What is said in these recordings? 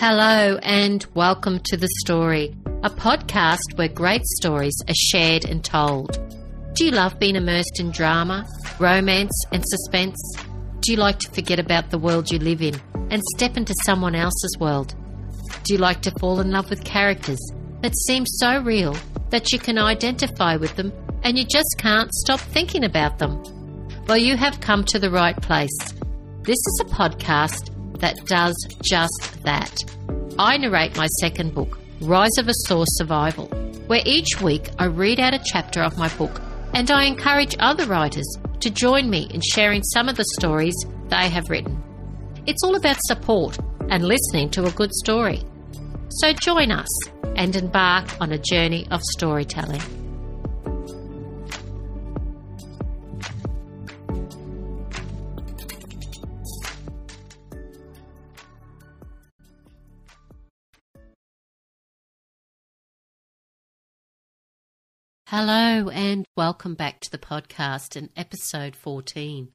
Hello, and welcome to The Story, a podcast where great stories are shared and told. Do you love being immersed in drama, romance, and suspense? Do you like to forget about the world you live in and step into someone else's world? Do you like to fall in love with characters that seem so real that you can identify with them and you just can't stop thinking about them? Well, you have come to the right place. This is a podcast that does just that. I narrate my second book, Rise of a Source Survival, where each week I read out a chapter of my book and I encourage other writers to join me in sharing some of the stories they have written. It's all about support and listening to a good story. So join us and embark on a journey of storytelling. Hello, and welcome back to the podcast in episode 14.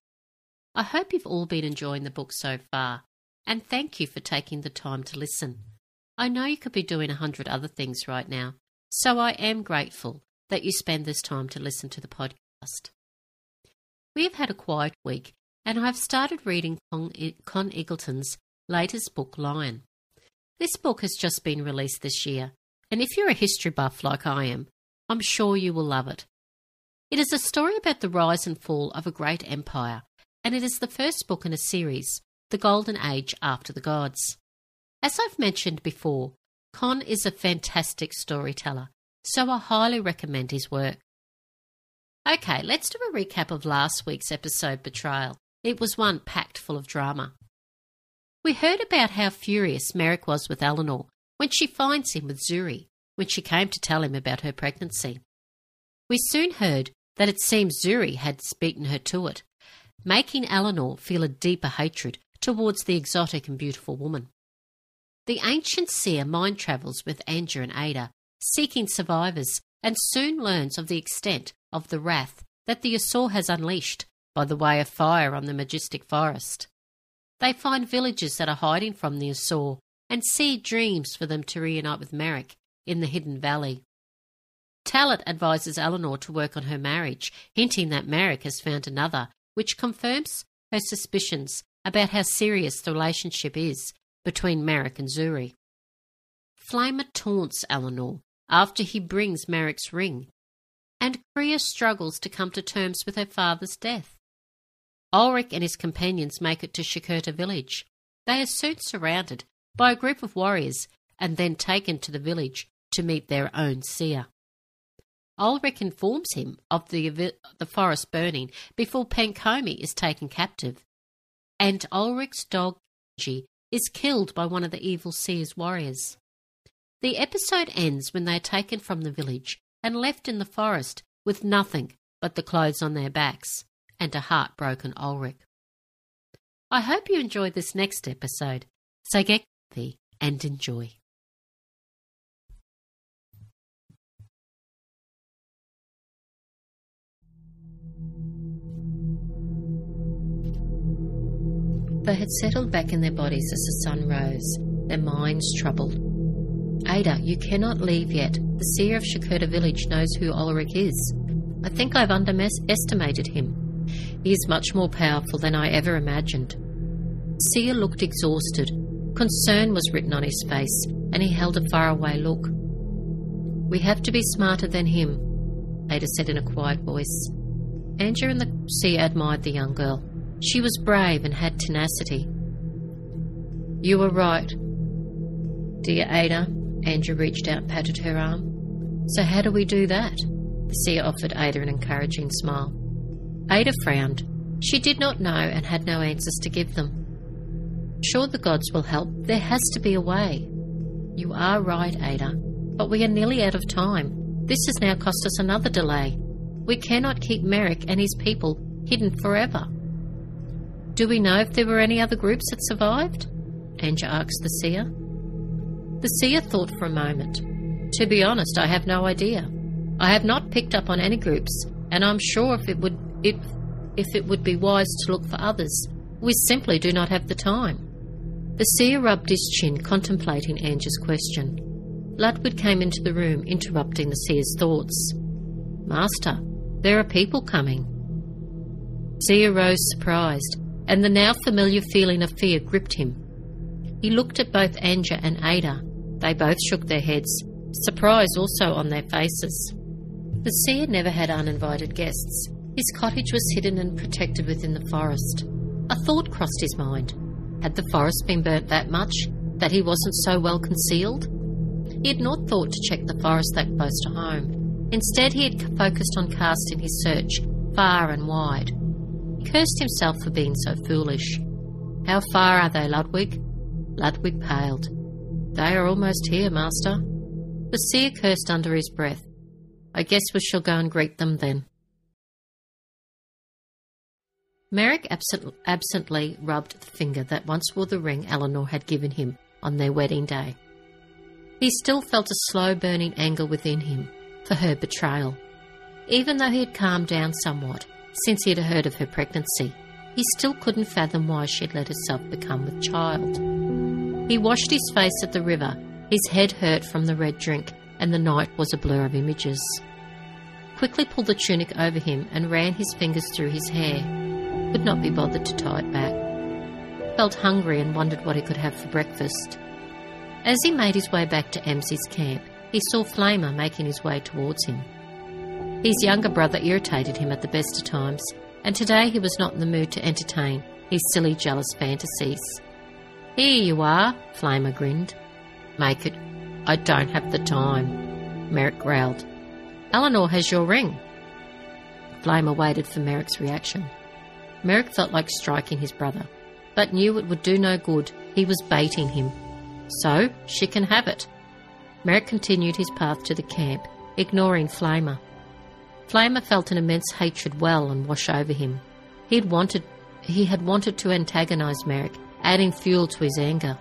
I hope you've all been enjoying the book so far, and thank you for taking the time to listen. I know you could be doing a hundred other things right now, so I am grateful that you spend this time to listen to the podcast. We have had a quiet week, and I've started reading Con, Con Eggleton's latest book, Lion. This book has just been released this year, and if you're a history buff like I am, I'm sure you will love it. It is a story about the rise and fall of a great empire, and it is the first book in a series, The Golden Age After the Gods. As I've mentioned before, Con is a fantastic storyteller, so I highly recommend his work. Okay, let's do a recap of last week's episode Betrayal. It was one packed full of drama. We heard about how furious Merek was with Elenore when she finds him with Zuri, when she came to tell him about her pregnancy. We soon heard that it seems Zuri had beaten her to it, making Elenore feel a deeper hatred towards the exotic and beautiful woman. The ancient seer mind travels with Andrew and Ada, seeking survivors, and soon learns of the extent of the wrath that the Asur has unleashed by the way of fire on the majestic forest. They find villages that are hiding from the Asur and see dreams for them to reunite with Merek in the hidden valley. Talit advises Elenore to work on her marriage, hinting that Merek has found another, which confirms her suspicions about how serious the relationship is between Merek and Zuri. Flamer taunts Elenore after he brings Merek's ring, and Kriya struggles to come to terms with her father's death. Ulric and his companions make it to Shakurta village. They are soon surrounded by a group of warriors and then taken to the village to meet their own seer. Ulric informs him of the, the forest burning before Pankomi is taken captive, and Ulric's dog is killed by one of the evil seer's warriors. The episode ends when they are taken from the village and left in the forest with nothing but the clothes on their backs and a heartbroken Ulric. I hope you enjoyed this next episode, so get comfy and enjoy. They had settled back in their bodies as the sun rose, their minds troubled. Ada, you cannot leave yet. The seer of Shakurta village knows who Ulric is. I think I've underestimated him. He is much more powerful than I ever imagined. Seer looked exhausted. Concern was written on his face, and he held a faraway look. We have to be smarter than him, Ada said in a quiet voice. Andrew and the seer admired the young girl. She was brave and had tenacity. You were right. Dear Ada, Andrew reached out and patted her arm. So how do we do that? The seer offered Ada an encouraging smile. Ada frowned. She did not know and had no answers to give them. Sure, the gods will help. There has to be a way. You are right, Ada, but we are nearly out of time. This has now cost us another delay. We cannot keep Merek and his people hidden forever. Do we know if there were any other groups that survived? Anja asked the seer. The seer thought for a moment. To be honest, I have no idea. I have not picked up on any groups, and I'm sure if it would if it would be wise to look for others, we simply do not have the time. The seer rubbed his chin, contemplating Anja's question. Ludwig came into the room, interrupting the seer's thoughts. Master, there are people coming. Seer rose surprised, and the now familiar feeling of fear gripped him. He looked at both Anja and Ada. They both shook their heads, surprise also on their faces. The seer never had uninvited guests. His cottage was hidden and protected within the forest. A thought crossed his mind. Had the forest been burnt that much that he wasn't so well concealed? He had not thought to check the forest that close to home. Instead, he had focused on casting his search far and wide. Cursed himself for being so foolish. How far are they, Ludwig? Ludwig paled. They are almost here, master. The seer cursed under his breath. I guess we shall go and greet them then. Merek absent, absently rubbed the finger that once wore the ring Elenore had given him on their wedding day. He still felt a slow burning anger within him for her betrayal. Even though he had calmed down somewhat since he had heard of her pregnancy, he still couldn't fathom why she'd let herself become with child. He washed his face at the river, his head hurt from the red drink, and the night was a blur of images. Quickly pulled the tunic over him and ran his fingers through his hair. Could not be bothered to tie it back. Felt hungry and wondered what he could have for breakfast. As he made his way back to Emsie's camp, he saw Flamer making his way towards him. His younger brother irritated him at the best of times, and today he was not in the mood to entertain his silly, jealous fantasies. Here you are, Flamer grinned. Make it. I don't have the time, Merek growled. Elenore has your ring. Flamer waited for Merek's reaction. Merek felt like striking his brother, but knew it would do no good. He was baiting him. So she can have it. Merek continued his path to the camp, ignoring Flamer. Flamer felt an immense hatred well and wash over him. He had wanted, he had wanted to antagonize Merek, adding fuel to his anger.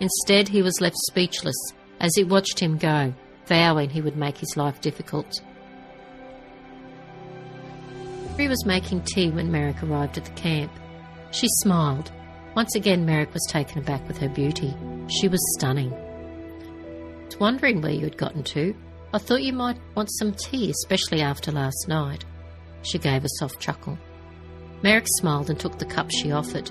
Instead, he was left speechless as he watched him go, vowing he would make his life difficult. He was making tea when Merek arrived at the camp. She smiled. Once again, Merek was taken aback with her beauty. She was stunning. I was wondering where you had gotten to. I thought you might want some tea, especially after last night. She gave a soft chuckle. Merek smiled and took the cup she offered.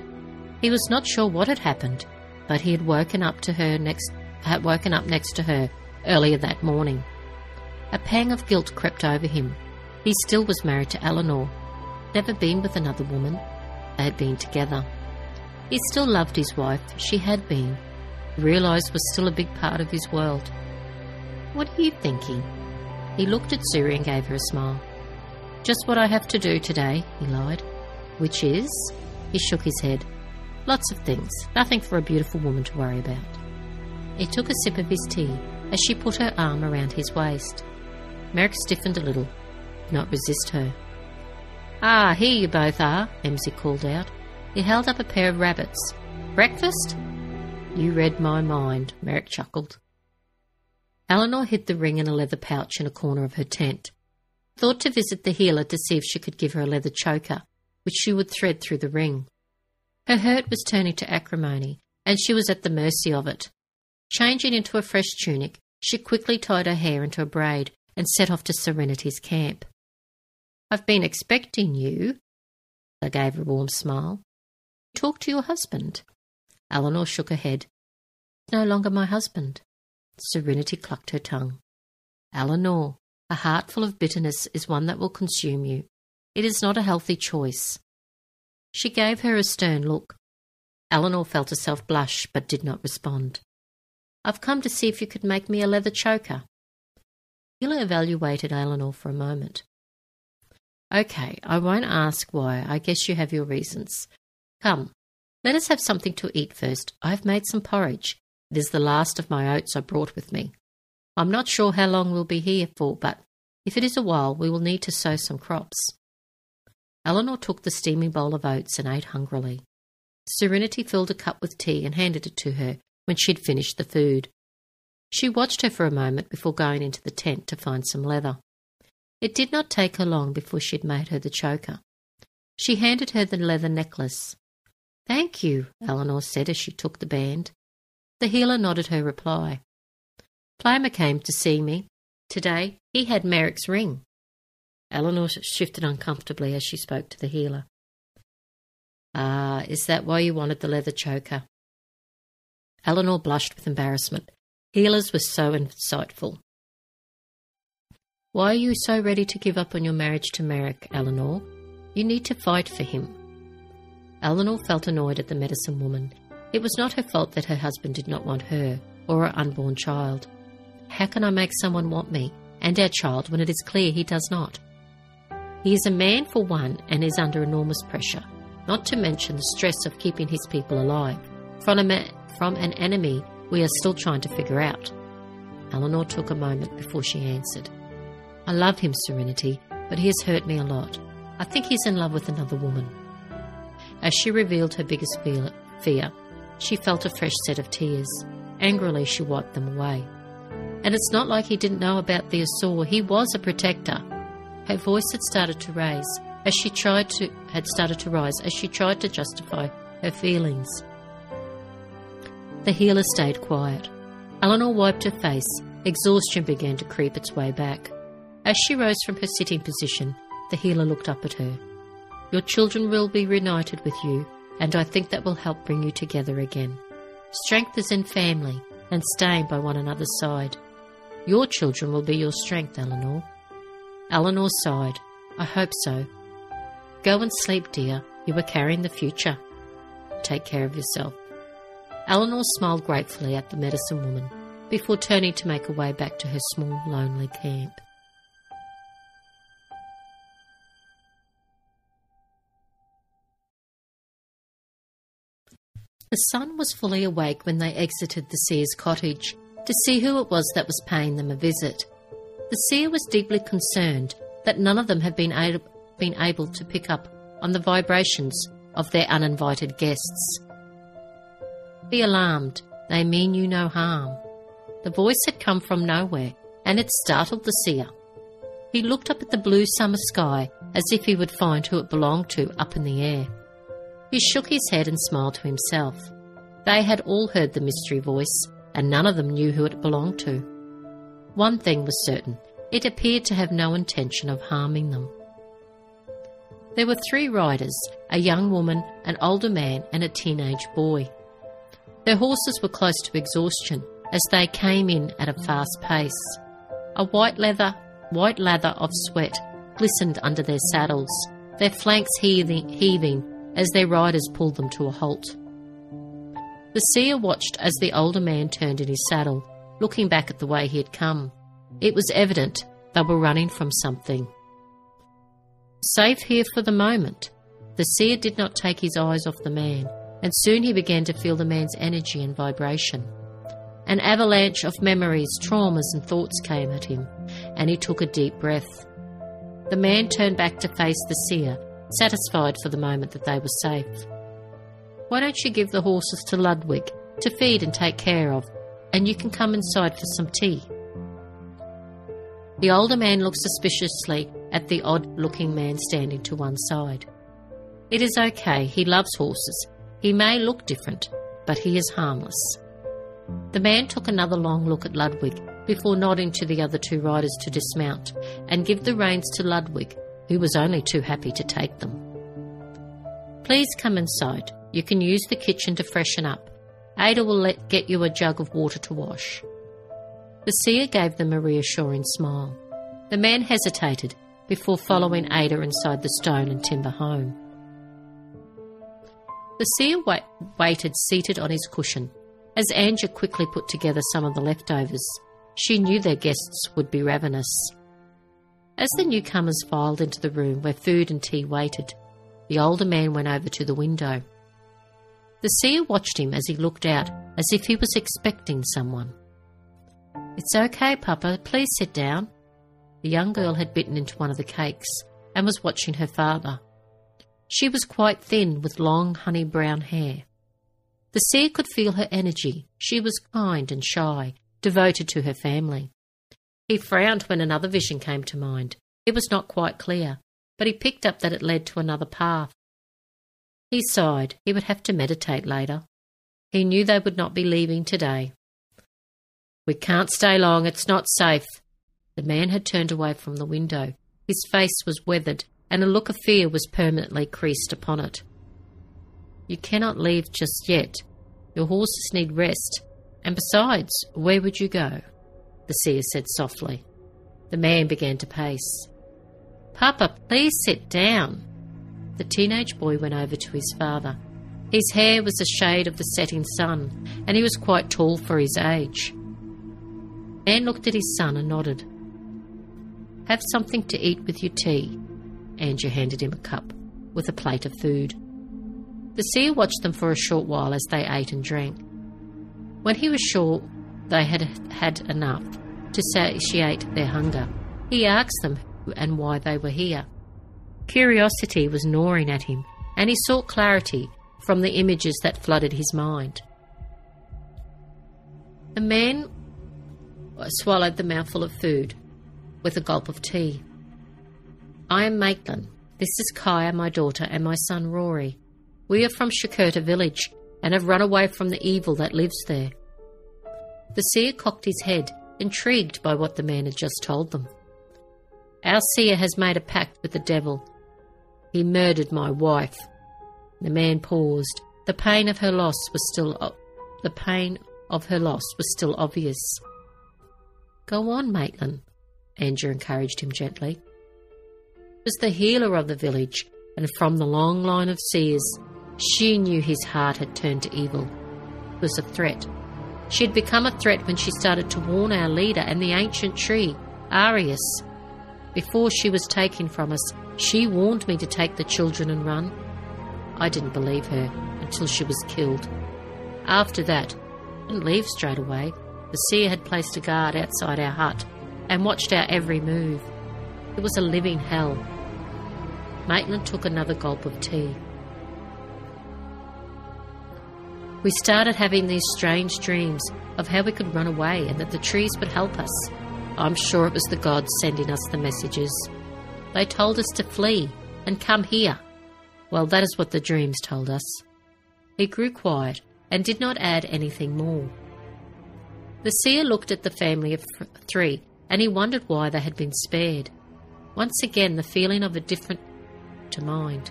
He was not sure what had happened, but he had woken up to her next had woken up next to her earlier that morning. A pang of guilt crept over him. He still was married to Elenore, never been with another woman. They had been together. He still loved his wife, she had been, realised was still a big part of his world. What are you thinking? He looked at Zuri and gave her a smile. Just what I have to do today, he lied. Which is? He shook his head. Lots of things, nothing for a beautiful woman to worry about. He took a sip of his tea as she put her arm around his waist. Merek stiffened a little, not resist her. Ah, here you both are, Emsie called out. He held up a pair of rabbits. Breakfast? You read my mind, Merek chuckled. Elenore hid the ring in a leather pouch in a corner of her tent. Thought to visit the healer to see if she could give her a leather choker, which she would thread through the ring. Her hurt was turning to acrimony, and she was at the mercy of it. Changing into a fresh tunic, she quickly tied her hair into a braid and set off to Serenity's camp. I've been expecting you. I gave a warm smile. Talk to your husband. Elenore shook her head. No longer my husband. Serenity clucked her tongue. Elenore, a heart full of bitterness is one that will consume you. It is not a healthy choice. She gave her a stern look. Elenore felt herself blush, but did not respond. I've come to see if you could make me a leather choker. Hila evaluated Elenore for a moment. Okay, I won't ask why. I guess you have your reasons. Come, let us have something to eat first. I have made some porridge. It is the last of my oats I brought with me. I'm not sure how long we'll be here for, but if it is a while, we will need to sow some crops. Elenore took the steaming bowl of oats and ate hungrily. Serenity filled a cup with tea and handed it to her when she had finished the food. She watched her for a moment before going into the tent to find some leather. It did not take her long before she had made her the choker. She handed her the leather necklace. Thank you, Elenore said as she took the band. The healer nodded her reply. Flamer came to see me. Today he had Merek's ring. Elenore shifted uncomfortably as she spoke to the healer. Ah, is that why you wanted the leather choker? Elenore blushed with embarrassment. Healers were so insightful. Why are you so ready to give up on your marriage to Merek, Elenore? You need to fight for him. Elenore felt annoyed at the medicine woman. It was not her fault that her husband did not want her or her unborn child. How can I make someone want me and our child when it is clear he does not? He is a man for one and is under enormous pressure, not to mention the stress of keeping his people alive from, a, from an enemy we are still trying to figure out. Elenore took a moment before she answered. I love him, Serenity, but he has hurt me a lot. I think he's in love with another woman. As she revealed her biggest fear, she felt a fresh set of tears. Angrily, she wiped them away. And it's not like he didn't know about the Asur. He was a protector. Her voice had started to raise as she tried to had started to rise as she tried to justify her feelings. The healer stayed quiet. Elenore wiped her face. Exhaustion began to creep its way back. As she rose from her sitting position, the healer looked up at her. Your children will be reunited with you, and I think that will help bring you together again. Strength is in family and staying by one another's side. Your children will be your strength, Elenore. Elenore sighed. I hope so. Go and sleep, dear. You are carrying the future. Take care of yourself. Elenore smiled gratefully at the medicine woman before turning to make her way back to her small, lonely camp. The sun was fully awake when they exited the seer's cottage to see who it was that was paying them a visit. The seer was deeply concerned that none of them had been, able, been able to pick up on the vibrations of their uninvited guests. Be alarmed, they mean you no harm. The voice had come from nowhere, and it startled the seer. He looked up at the blue summer sky as if he would find who it belonged to up in the air. He shook his head and smiled to himself. They had all heard the mystery voice, and none of them knew who it belonged to. One thing was certain it appeared to have no intention of harming them. There were three riders a young woman, an older man, and a teenage boy. Their horses were close to exhaustion as they came in at a fast pace. A white leather, white lather of sweat glistened under their saddles, their flanks heaving, heaving as their riders pulled them to a halt. The seer watched as the older man turned in his saddle, looking back at the way he had come. It was evident they were running from something. Safe here for the moment, the seer did not take his eyes off the man, and soon he began to feel the man's energy and vibration. An avalanche of memories, traumas, and thoughts came at him, and he took a deep breath. The man turned back to face the seer satisfied for the moment that they were safe. Why don't you give the horses to Ludwig to feed and take care of, and you can come inside for some tea? The older man looked suspiciously at the odd looking man standing to one side. It is okay, he loves horses. He may look different, but he is harmless. The man took another long look at Ludwig before nodding to the other two riders to dismount and give the reins to Ludwig, who was only too happy to take them. Please come inside. You can use the kitchen to freshen up. Ada will let, get you a jug of water to wash. The seer gave them a reassuring smile. The man hesitated before following Ada inside the stone and timber home. The seer wait, waited seated on his cushion as Anja quickly put together some of the leftovers. She knew their guests would be ravenous. As the newcomers filed into the room where food and tea waited, the older man went over to the window. The seer watched him as he looked out, as if he was expecting someone. It's okay, Papa. Please sit down. The young girl had bitten into one of the cakes and was watching her father. She was quite thin with long honey brown hair. The seer could feel her energy. She was kind and shy, devoted to her family. He frowned when another vision came to mind. It was not quite clear, but he picked up that it led to another path. He sighed. He would have to meditate later. He knew they would not be leaving today. We can't stay long. It's not safe. The man had turned away from the window. His face was weathered, and a look of fear was permanently creased upon it. You cannot leave just yet. Your horses need rest. And besides, where would you go? The seer said softly. The man began to pace. Papa, please sit down. The teenage boy went over to his father. His hair was a shade of the setting sun, and he was quite tall for his age. Anne looked at his son and nodded. Have something to eat with your tea. Andrew handed him a cup with a plate of food. The seer watched them for a short while as they ate and drank. When he was sure they had had enough to satiate their hunger, he asked them and why they were here. Curiosity was gnawing at him, and he sought clarity from the images that flooded his mind. The man swallowed the mouthful of food with a gulp of tea. I am Maitland. This is Kaya, my daughter, and my son Rory. We are from Shakurta village and have run away from the evil that lives there. The seer cocked his head, intrigued by what the man had just told them. Our seer has made a pact with the devil. He murdered my wife. The man paused. The pain of her loss was still o- the pain of her loss was still obvious. Go on, Maitland, Andrew encouraged him gently. Was the healer of the village, and from the long line of seers, she knew his heart had turned to evil. It was a threat. She had become a threat when she started to warn our leader and the ancient tree, Arius. Before she was taken from us, she warned me to take the children and run. I didn't believe her until she was killed. After that, I didn't leave straight away. The seer had placed a guard outside our hut and watched our every move. It was a living hell. Maitland took another gulp of tea. We started having these strange dreams of how we could run away and that the trees would help us. I'm sure it was the gods sending us the messages. They told us to flee and come here. Well, that is what the dreams told us. He grew quiet and did not add anything more. The seer looked at the family of three and he wondered why they had been spared. Once again, the feeling of a different to mind.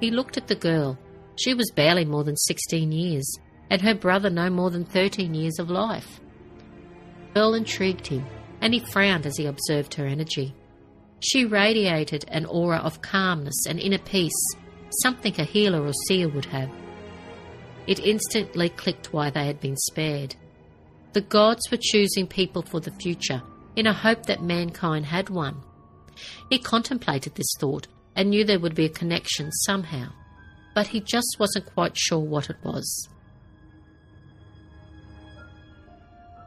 He looked at the girl. She was barely more than 16 years, and her brother no more than 13 years of life. Girl intrigued him, and he frowned as he observed her energy. She radiated an aura of calmness and inner peace, something a healer or seer would have. It instantly clicked why they had been spared. The gods were choosing people for the future in a hope that mankind had one. He contemplated this thought and knew there would be a connection somehow, but he just wasn't quite sure what it was.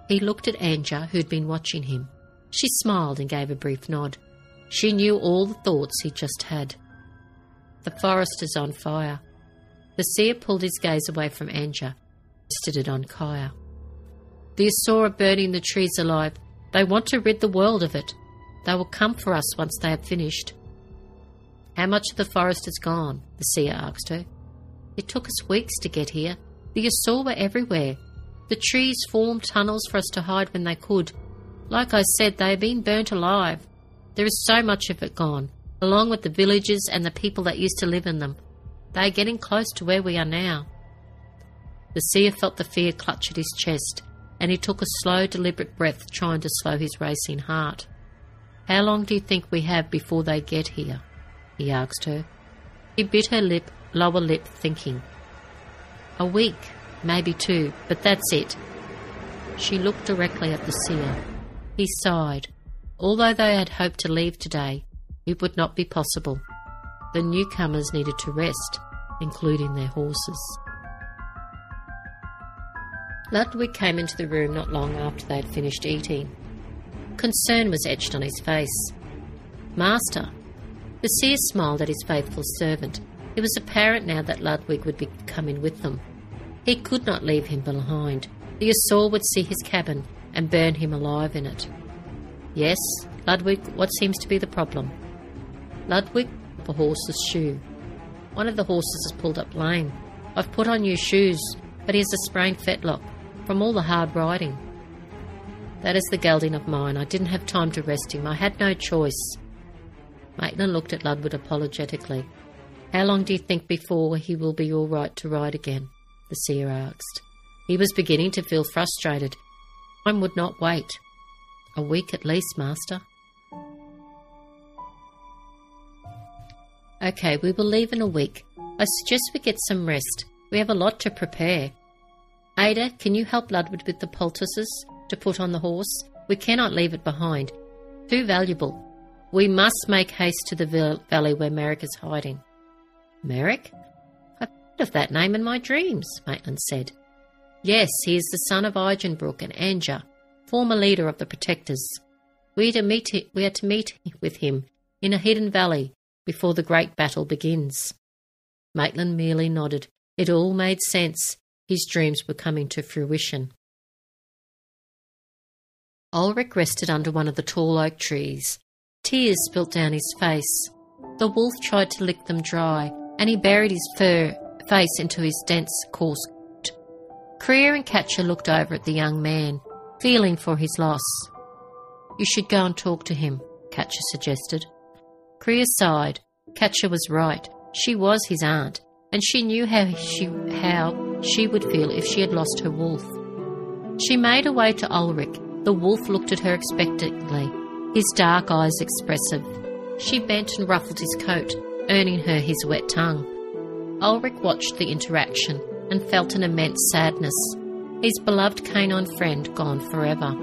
He looked at Anja, who'd been watching him. She smiled and gave a brief nod. She knew all the thoughts he'd just had. The forest is on fire. The seer pulled his gaze away from Anja, rested it on Kaya. The Asura burning the trees alive. They want to rid the world of it. They will come for us once they have finished. How much of the forest is gone? the seer asked her. It took us weeks to get here. The Asur were everywhere. The trees formed tunnels for us to hide when they could. Like I said, they have been burnt alive. There is so much of it gone, along with the villages and the people that used to live in them. They are getting close to where we are now. The seer felt the fear clutch at his chest, and he took a slow, deliberate breath, trying to slow his racing heart. How long do you think we have before they get here? He asked her. She bit her lip, lower lip, thinking. A week, maybe two, but that's it. She looked directly at the seer. He sighed. Although they had hoped to leave today, it would not be possible. The newcomers needed to rest, including their horses. Ludwig came into the room not long after they had finished eating. Concern was etched on his face. Master, the seer smiled at his faithful servant. It was apparent now that Ludwig would be coming with them. He could not leave him behind. The Asur would see his cabin and burn him alive in it. Yes, Ludwig, what seems to be the problem? Ludwig, the horse's shoe. One of the horses has pulled up lame. I've put on new shoes, but he has a sprained fetlock from all the hard riding. That is the gelding of mine. I didn't have time to rest him. I had no choice. Maitland looked at Ludwig apologetically. How long do you think before he will be all right to ride again? The seer asked. He was beginning to feel frustrated. Time would not wait. A week at least, Master. Okay, we will leave in a week. I suggest we get some rest. We have a lot to prepare. Ada, can you help Ludwig with the poultices to put on the horse? We cannot leave it behind. Too valuable. We must make haste to the valley where Merek is hiding. Merek? I've heard of that name in my dreams, Maitland said. Yes, he is the son of Igenbrook and Anja, former leader of the Protectors. We are to meet, we are to meet with him in a hidden valley before the great battle begins. Maitland merely nodded. It all made sense. His dreams were coming to fruition. Ulric rested under one of the tall oak trees. Tears spilt down his face. The wolf tried to lick them dry, and he buried his fur face into his dense, coarse coat. Kriya and Katja looked over at the young man, feeling for his loss. You should go and talk to him, Katja suggested. Kriya sighed. Katja was right. She was his aunt, and she knew how she, how she would feel if she had lost her wolf. She made her way to Ulric. The wolf looked at her expectantly, his dark eyes expressive. She bent and ruffled his coat, earning her his wet tongue. Ulric watched the interaction and felt an immense sadness. His beloved canine friend gone forever.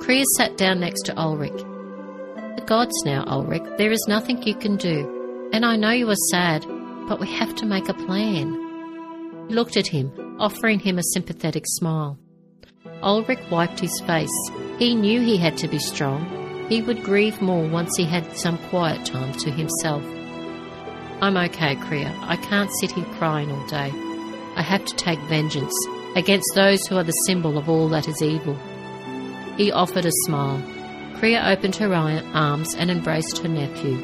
Kriya sat down next to Ulric. The gods now, Ulric. There is nothing you can do. And I know you are sad, but we have to make a plan. He looked at him, offering him a sympathetic smile. Ulric wiped his face. He knew he had to be strong. He would grieve more once he had some quiet time to himself. I'm okay, Kriya. I can't sit here crying all day. I have to take vengeance against those who are the symbol of all that is evil. He offered a smile. Kriya opened her arms and embraced her nephew.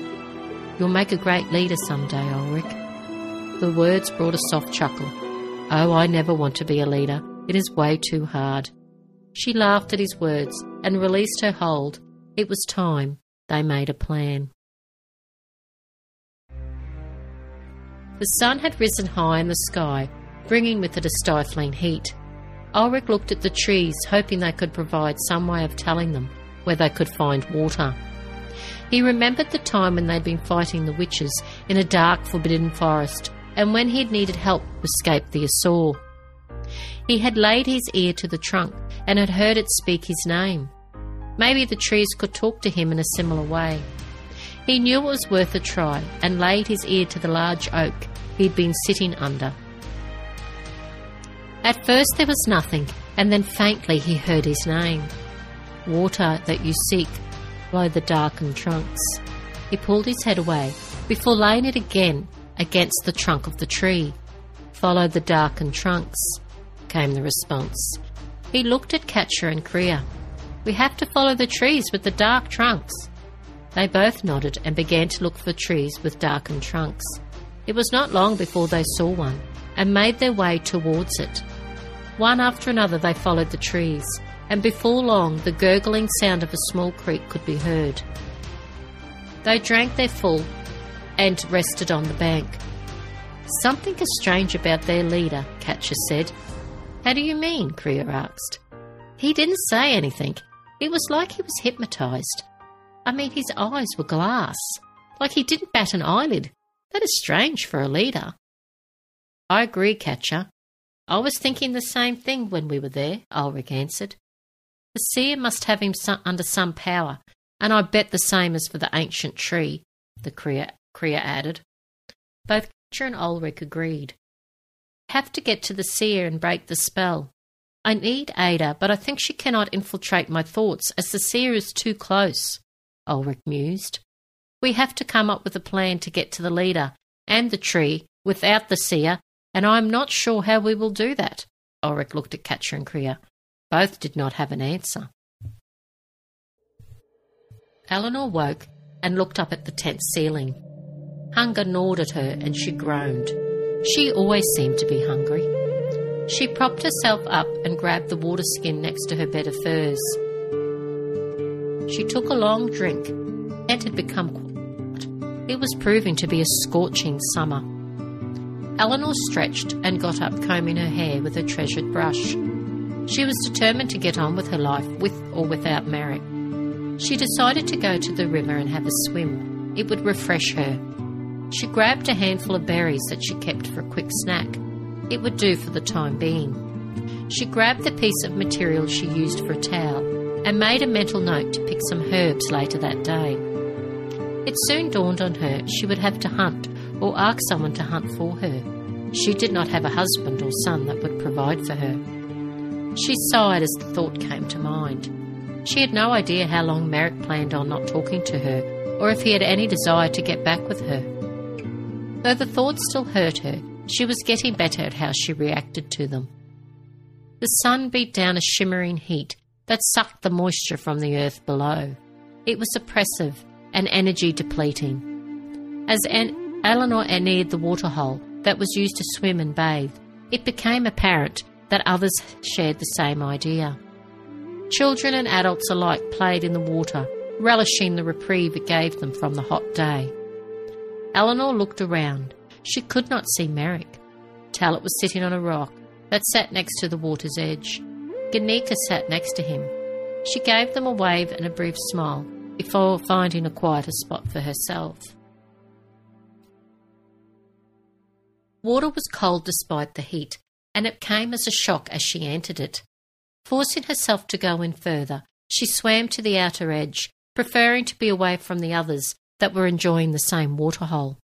You'll make a great leader some day, Ulric. The words brought a soft chuckle. Oh, I never want to be a leader. It is way too hard. She laughed at his words and released her hold. It was time they made a plan. The sun had risen high in the sky, bringing with it a stifling heat. Ulric looked at the trees, hoping they could provide some way of telling them where they could find water. He remembered the time when they'd been fighting the witches in a dark, forbidden forest, and when he'd needed help to escape the Asur. He had laid his ear to the trunk and had heard it speak his name. Maybe the trees could talk to him in a similar way. He knew it was worth a try and laid his ear to the large oak he'd been sitting under. At first there was nothing, and then faintly he heard his name. Water that you seek below the darkened trunks. He pulled his head away before laying it again against the trunk of the tree. Follow the darkened trunks, came the response. He looked at Katja and Kriya. We have to follow the trees with the dark trunks. They both nodded and began to look for trees with darkened trunks. It was not long before they saw one and made their way towards it. One after another they followed the trees, and before long the gurgling sound of a small creek could be heard. They drank their full and rested on the bank. Something is strange about their leader, Katja said. How do you mean? Kriya asked. He didn't say anything. It was like he was hypnotized. I mean, his eyes were glass, like he didn't bat an eyelid. That is strange for a leader. I agree, Katja. I was thinking the same thing when we were there, Ulric answered. The seer must have him under some power, and I bet the same as for the ancient tree, the Kriya, Kriya added. Both Katja and Ulric agreed. Have to get to the seer and break the spell. I need Ada, but I think she cannot infiltrate my thoughts as the seer is too close, Ulric mused. We have to come up with a plan to get to the leader and the tree without the seer, and I am not sure how we will do that. Ulric looked at Katja and Kriya. Both did not have an answer. Elenore woke and looked up at the tent ceiling. Hunger gnawed at her and she groaned. She always seemed to be hungry. She propped herself up and grabbed the water skin next to her bed of furs. She took a long drink. It had become quiet. It was proving to be a scorching summer. Elenore stretched and got up, combing her hair with her treasured brush. She was determined to get on with her life, with or without Merek. She decided to go to the river and have a swim. It would refresh her. She grabbed a handful of berries that she kept for a quick snack. It would do for the time being. She grabbed the piece of material she used for a towel and made a mental note to pick some herbs later that day. It soon dawned on her she would have to hunt or ask someone to hunt for her. She did not have a husband or son that would provide for her. She sighed as the thought came to mind. She had no idea how long Merek planned on not talking to her, or if he had any desire to get back with her. Though the thoughts still hurt her, she was getting better at how she reacted to them. The sun beat down a shimmering heat that sucked the moisture from the earth below. It was oppressive and energy depleting. As An- Elenore neared the waterhole that was used to swim and bathe, it became apparent that others shared the same idea. Children and adults alike played in the water, relishing the reprieve it gave them from the hot day. Elenore looked around. She could not see Merek. Talit was sitting on a rock that sat next to the water's edge. Ganika sat next to him. She gave them a wave and a brief smile before finding a quieter spot for herself. Water was cold despite the heat, and it came as a shock as she entered it. Forcing herself to go in further, she swam to the outer edge, preferring to be away from the others that were enjoying the same waterhole.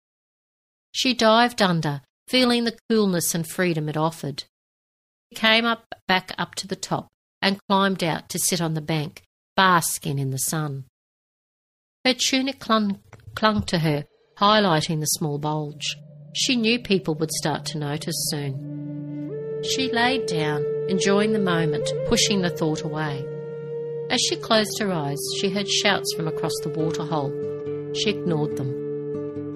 She dived under, feeling the coolness and freedom it offered She came up back up to the top and climbed out to sit on the bank, basking in the sun. Her tunic clung, clung to her, highlighting the small bulge. She knew people would start to notice soon. She laid down, enjoying the moment, pushing the thought away. As she closed her eyes, she heard shouts from across the waterhole. She ignored them.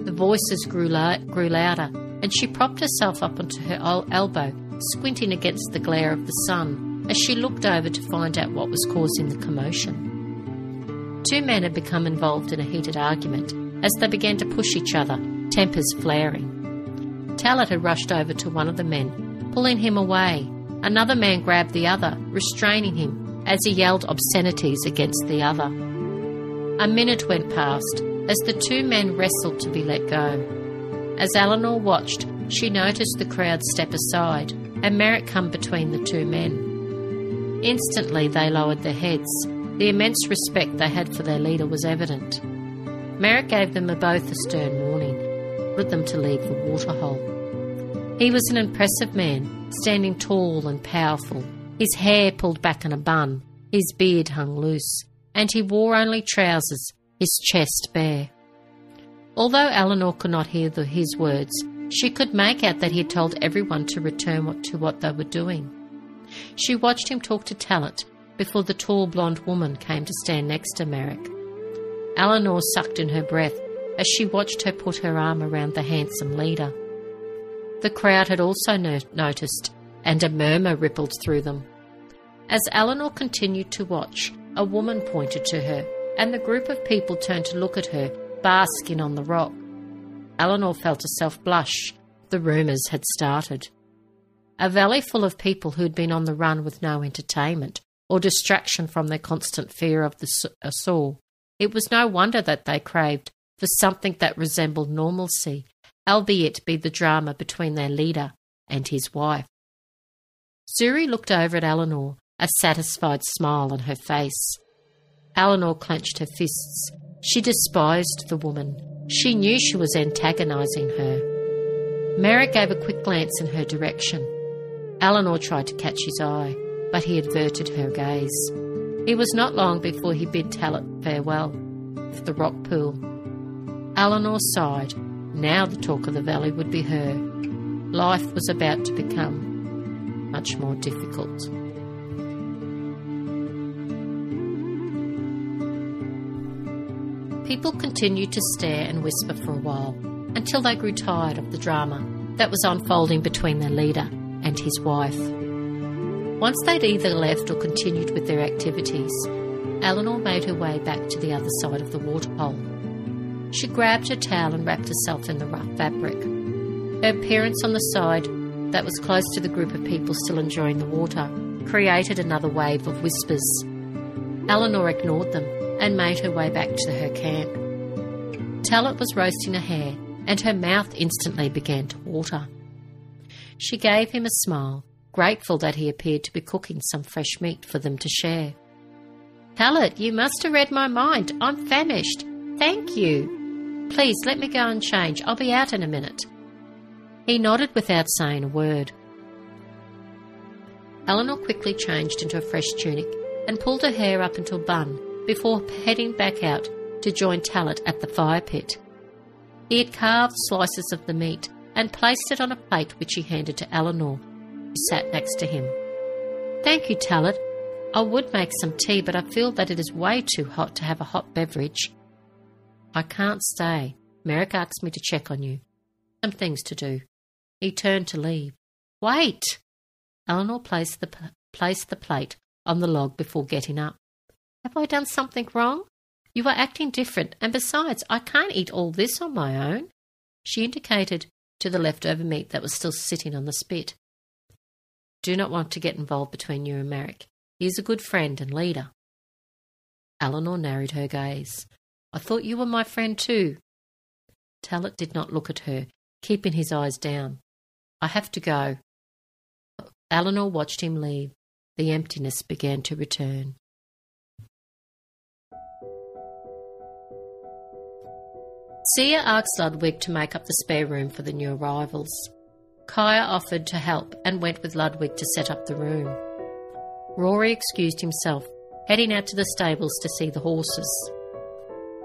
The voices grew, la- grew louder, and she propped herself up onto her elbow squinting against the glare of the sun as she looked over to find out what was causing the commotion. Two men had become involved in a heated argument as they began to push each other, tempers flaring. Talit had rushed over to one of the men, pulling him away. Another man grabbed the other, restraining him as he yelled obscenities against the other. A minute went past as the two men wrestled to be let go. As Elenore watched, she noticed the crowd step aside and Merek come between the two men. Instantly they lowered their heads. The immense respect they had for their leader was evident. Merek gave them both a stern warning, ordered them to leave the waterhole. He was an impressive man, standing tall and powerful, his hair pulled back in a bun, his beard hung loose, and he wore only trousers, his chest bare. Although Elenore could not hear the, his words, she could make out that he had told everyone to return to what they were doing. She watched him talk to Talit before the tall blonde woman came to stand next to Merek. Elenore sucked in her breath as she watched her put her arm around the handsome leader. The crowd had also no- noticed, and a murmur rippled through them. As Elenore continued to watch, a woman pointed to her, and the group of people turned to look at her, basking on the rock. Elenore felt herself blush. The rumours had started. A valley full of people who'd been on the run with no entertainment or distraction from their constant fear of the saw. It was no wonder that they craved for something that resembled normalcy, albeit be the drama between their leader and his wife. Zuri looked over at Elenore, a satisfied smile on her face. Elenore clenched her fists. She despised the woman. She knew she was antagonizing her. Merek gave a quick glance in her direction. Elenore tried to catch his eye, but he averted her gaze. It was not long before he bid Talit farewell for the rock pool. Elenore sighed. Now the talk of the valley would be her. Life was about to become much more difficult. People continued to stare and whisper for a while. until they grew tired of the drama that was unfolding between their leader and his wife. Once they'd either left or continued with their activities, Elenore made her way back to the other side of the waterhole. She grabbed her towel and wrapped herself in the rough fabric. Her appearance on the side that was close to the group of people still enjoying the water created another wave of whispers. Elenore ignored them and made her way back to her camp. Talit was roasting a hare, and her mouth instantly began to water. She gave him a smile, grateful that he appeared to be cooking some fresh meat for them to share. Talit, you must have read my mind. I'm famished. Thank you. Please let me go and change. I'll be out in a minute. He nodded without saying a word. Elenore quickly changed into a fresh tunic and pulled her hair up into a bun before heading back out to join Talit at the fire pit. He had carved slices of the meat and placed it on a plate which he handed to Elenore, who sat next to him. Thank you, Talit. I would make some tea, but I feel that it is way too hot to have a hot beverage. I can't stay. Merek asked me to check on you. Some things to do. He turned to leave. Wait! Elenore placed the, placed the plate on the log before getting up. Have I done something wrong? You are acting different, and besides, I can't eat all this on my own. She indicated to the leftover meat that was still sitting on the spit. Do not want to get involved between you and Merek. He is a good friend and leader. Elenore narrowed her gaze. I thought you were my friend too. Talit did not look at her, keeping his eyes down. I have to go. Elenore watched him leave. The emptiness began to return. Sia asked Ludwig to make up the spare room for the new arrivals. Kaya offered to help and went with Ludwig to set up the room. Rory excused himself, heading out to the stables to see the horses.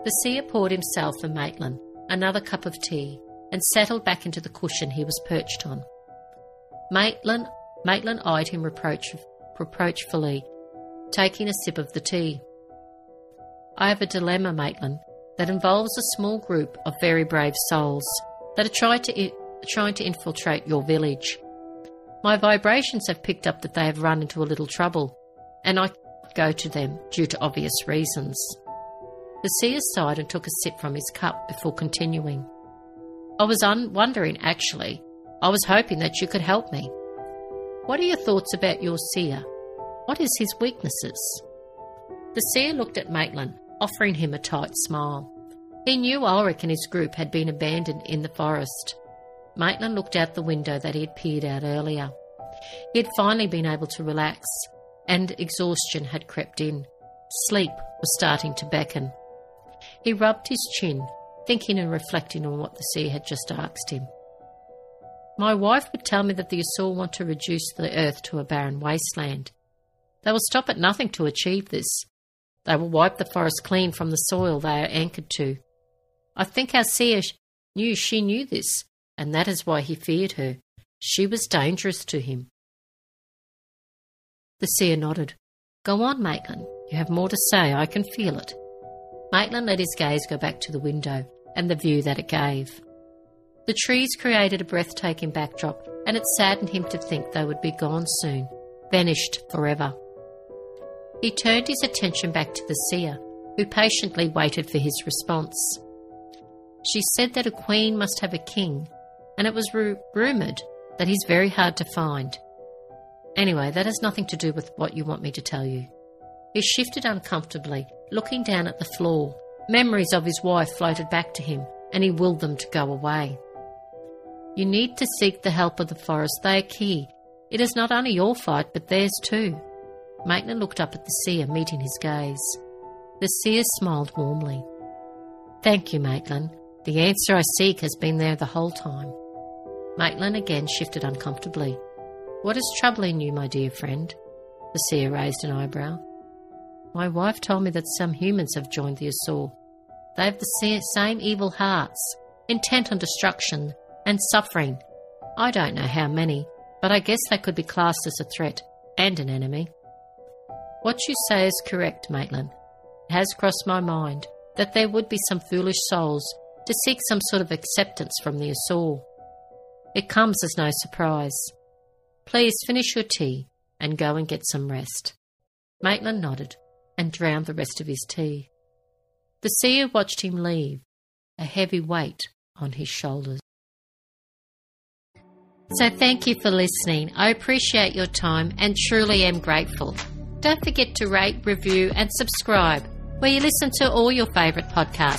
The seer poured himself and Maitland another cup of tea and settled back into the cushion he was perched on. Maitland, Maitland eyed him reproach, reproachfully, taking a sip of the tea. I have a dilemma, Maitland, that involves a small group of very brave souls that are trying to, trying to infiltrate your village. My vibrations have picked up that they have run into a little trouble, and I go to them due to obvious reasons. The seer sighed and took a sip from his cup before continuing. I was un- wondering, actually. I was hoping that you could help me. What are your thoughts about your seer? What is his weaknesses? The seer looked at Maitland offering him a tight smile. He knew Ulric and his group had been abandoned in the forest. Maitland looked out the window that he had peered out earlier. He had finally been able to relax, and exhaustion had crept in. Sleep was starting to beckon. He rubbed his chin, thinking and reflecting on what the seer had just asked him. My wife would tell me that the Asur want to reduce the earth to a barren wasteland. They will stop at nothing to achieve this. They will wipe the forest clean from the soil they are anchored to. I think our seer knew she knew this, and that is why he feared her. She was dangerous to him. The seer nodded. Go on, Maitland. You have more to say. I can feel it. Maitland let his gaze go back to the window and the view that it gave. The trees created a breathtaking backdrop, and it saddened him to think they would be gone soon, vanished forever. He turned his attention back to the seer, who patiently waited for his response. She said that a queen must have a king, and it was ru- rumoured that he's very hard to find. Anyway, that has nothing to do with what you want me to tell you. He shifted uncomfortably, looking down at the floor. Memories of his wife floated back to him, and he willed them to go away. You need to seek the help of the forest. They are key. It is not only your fight, but theirs too. Maitland looked up at the seer, meeting his gaze. The seer smiled warmly. Thank you, Maitland. The answer I seek has been there the whole time. Maitland again shifted uncomfortably. What is troubling you, my dear friend? The seer raised an eyebrow. My wife told me that some humans have joined the Asur. They have the same evil hearts, intent on destruction and suffering. I don't know how many, but I guess they could be classed as a threat and an enemy. What you say is correct, Maitland. It has crossed my mind that there would be some foolish souls to seek some sort of acceptance from the Asur. It comes as no surprise. Please finish your tea and go and get some rest. Maitland nodded and drowned the rest of his tea. The seer watched him leave, a heavy weight on his shoulders. So, thank you for listening. I appreciate your time and truly am grateful. Don't forget to rate, review, and subscribe where you listen to all your favourite podcasts.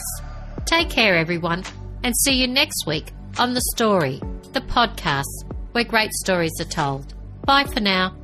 Take care, everyone, and see you next week on The Story, the podcast where great stories are told. Bye for now.